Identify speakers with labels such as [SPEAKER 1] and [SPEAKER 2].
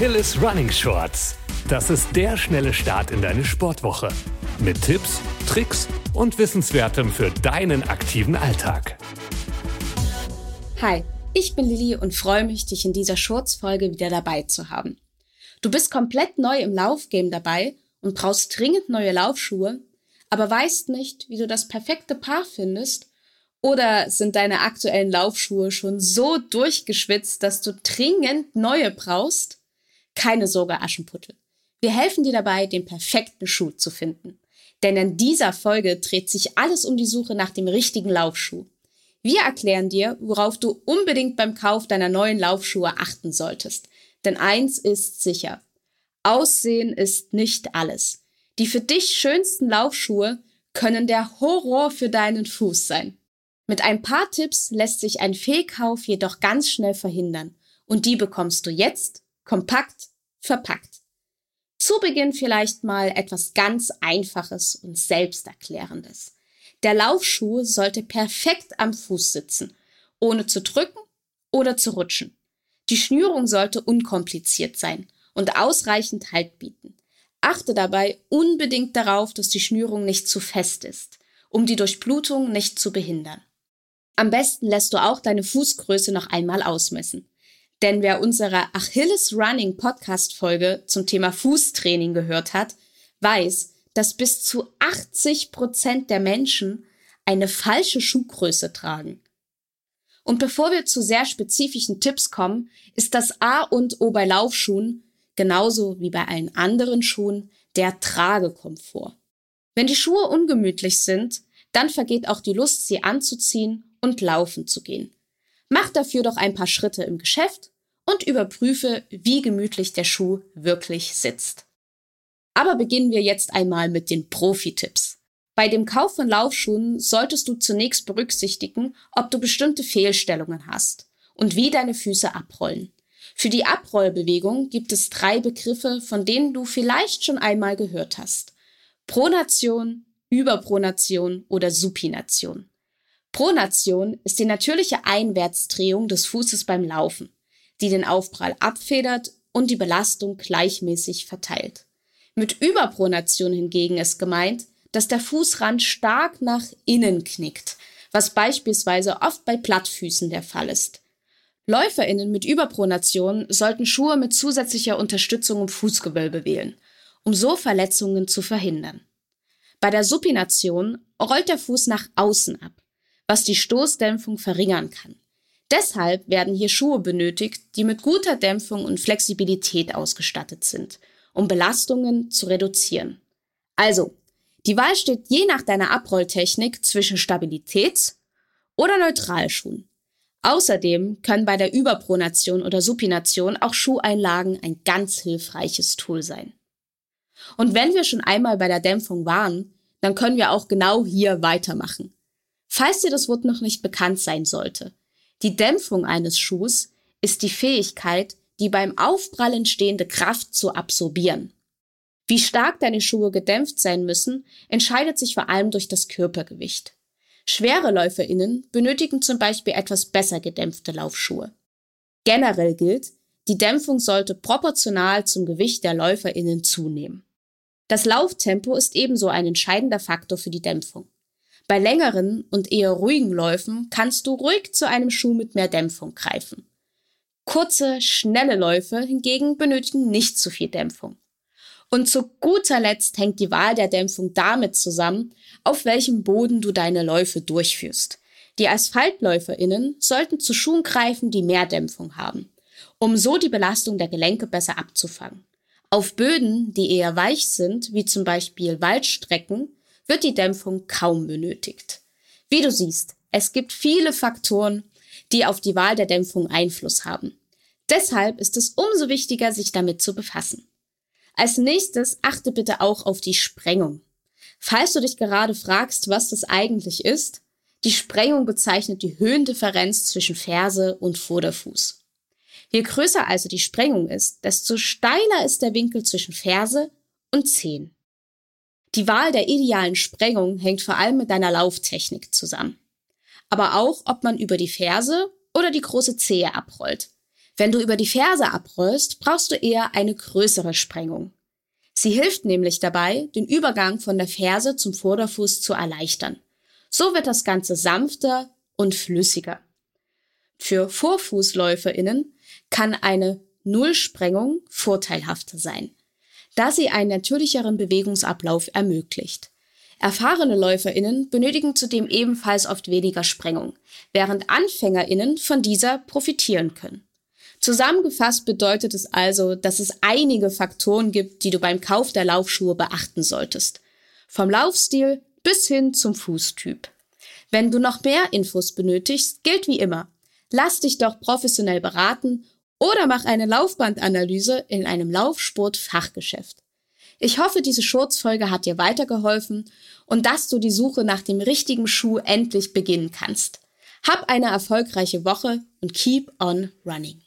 [SPEAKER 1] Achilles Running Shorts. Das ist der schnelle Start in deine Sportwoche. Mit Tipps, Tricks und Wissenswertem für deinen aktiven Alltag.
[SPEAKER 2] Hi, ich bin Lilly und freue mich, dich in dieser Shorts-Folge wieder dabei zu haben. Du bist komplett neu im Laufgame dabei und brauchst dringend neue Laufschuhe, aber weißt nicht, wie du das perfekte Paar findest oder sind deine aktuellen Laufschuhe schon so durchgeschwitzt, dass du dringend neue brauchst? Keine Sorge, Aschenputtel. Wir helfen dir dabei, den perfekten Schuh zu finden. Denn in dieser Folge dreht sich alles um die Suche nach dem richtigen Laufschuh. Wir erklären dir, worauf du unbedingt beim Kauf deiner neuen Laufschuhe achten solltest. Denn eins ist sicher. Aussehen ist nicht alles. Die für dich schönsten Laufschuhe können der Horror für deinen Fuß sein. Mit ein paar Tipps lässt sich ein Fehlkauf jedoch ganz schnell verhindern und die bekommst du jetzt kompakt verpackt. Zu Beginn vielleicht mal etwas ganz Einfaches und Selbsterklärendes. Der Laufschuh sollte perfekt am Fuß sitzen, ohne zu drücken oder zu rutschen. Die Schnürung sollte unkompliziert sein und ausreichend Halt bieten. Achte dabei unbedingt darauf, dass die Schnürung nicht zu fest ist, um die Durchblutung nicht zu behindern. Am besten lässt du auch deine Fußgröße noch einmal ausmessen. Denn wer unsere Achilles Running Podcast Folge zum Thema Fußtraining gehört hat, weiß, dass bis zu 80 Prozent der Menschen eine falsche Schuhgröße tragen. Und bevor wir zu sehr spezifischen Tipps kommen, ist das A und O bei Laufschuhen, genauso wie bei allen anderen Schuhen, der Tragekomfort. Wenn die Schuhe ungemütlich sind, dann vergeht auch die Lust, sie anzuziehen und laufen zu gehen. Mach dafür doch ein paar Schritte im Geschäft und überprüfe, wie gemütlich der Schuh wirklich sitzt. Aber beginnen wir jetzt einmal mit den Profi-Tipps. Bei dem Kauf von Laufschuhen solltest du zunächst berücksichtigen, ob du bestimmte Fehlstellungen hast und wie deine Füße abrollen. Für die Abrollbewegung gibt es drei Begriffe, von denen du vielleicht schon einmal gehört hast. Pronation, Überpronation oder Supination. Pronation ist die natürliche Einwärtsdrehung des Fußes beim Laufen, die den Aufprall abfedert und die Belastung gleichmäßig verteilt. Mit Überpronation hingegen ist gemeint, dass der Fußrand stark nach innen knickt, was beispielsweise oft bei Plattfüßen der Fall ist. LäuferInnen mit Überpronation sollten Schuhe mit zusätzlicher Unterstützung im Fußgewölbe wählen, um so Verletzungen zu verhindern. Bei der Supination rollt der Fuß nach außen ab, was die Stoßdämpfung verringern kann. Deshalb werden hier Schuhe benötigt, die mit guter Dämpfung und Flexibilität ausgestattet sind, um Belastungen zu reduzieren. Also, die Wahl steht je nach deiner Abrolltechnik zwischen Stabilitäts- oder Neutralschuhen. Außerdem können bei der Überpronation oder Supination auch Schuheinlagen ein ganz hilfreiches Tool sein. Und wenn wir schon einmal bei der Dämpfung waren, dann können wir auch genau hier weitermachen. Falls dir das Wort noch nicht bekannt sein sollte, die Dämpfung eines Schuhs ist die Fähigkeit, die beim Aufprall entstehende Kraft zu absorbieren. Wie stark deine Schuhe gedämpft sein müssen, entscheidet sich vor allem durch das Körpergewicht. Schwere LäuferInnen benötigen zum Beispiel etwas besser gedämpfte Laufschuhe. Generell gilt, die Dämpfung sollte proportional zum Gewicht der LäuferInnen zunehmen. Das Lauftempo ist ebenso ein entscheidender Faktor für die Dämpfung. Bei längeren und eher ruhigen Läufen kannst du ruhig zu einem Schuh mit mehr Dämpfung greifen. Kurze, schnelle Läufe hingegen benötigen nicht zu viel Dämpfung. Und zu guter Letzt hängt die Wahl der Dämpfung damit zusammen, auf welchem Boden du deine Läufe durchführst. Die AsphaltläuferInnen sollten zu Schuhen greifen, die mehr Dämpfung haben, um so die Belastung der Gelenke besser abzufangen. Auf Böden, die eher weich sind, wie zum Beispiel Waldstrecken, wird die Dämpfung kaum benötigt. Wie du siehst, es gibt viele Faktoren, die auf die Wahl der Dämpfung Einfluss haben. Deshalb ist es umso wichtiger, sich damit zu befassen. Als nächstes achte bitte auch auf die Sprengung. Falls du dich gerade fragst, was das eigentlich ist, die Sprengung bezeichnet die Höhendifferenz zwischen Ferse und Vorderfuß. Je größer also die Sprengung ist, desto steiler ist der Winkel zwischen Ferse und Zehen. Die Wahl der idealen Sprengung hängt vor allem mit deiner Lauftechnik zusammen. Aber auch, ob man über die Ferse oder die große Zehe abrollt. Wenn du über die Ferse abrollst, brauchst du eher eine größere Sprengung. Sie hilft nämlich dabei, den Übergang von der Ferse zum Vorderfuß zu erleichtern. So wird das Ganze sanfter und flüssiger. Für VorfußläuferInnen kann eine Nullsprengung vorteilhafter sein, da sie einen natürlicheren Bewegungsablauf ermöglicht. Erfahrene LäuferInnen benötigen zudem ebenfalls oft weniger Sprengung, während AnfängerInnen von dieser profitieren können. Zusammengefasst bedeutet es also, dass es einige Faktoren gibt, die du beim Kauf der Laufschuhe beachten solltest. Vom Laufstil bis hin zum Fußtyp. Wenn du noch mehr Infos benötigst, gilt wie immer. Lass dich doch professionell beraten oder mach eine Laufbandanalyse in einem Laufsport-Fachgeschäft. Ich hoffe, diese Schurzfolge hat dir weitergeholfen und dass du die Suche nach dem richtigen Schuh endlich beginnen kannst. Hab eine erfolgreiche Woche und keep on running.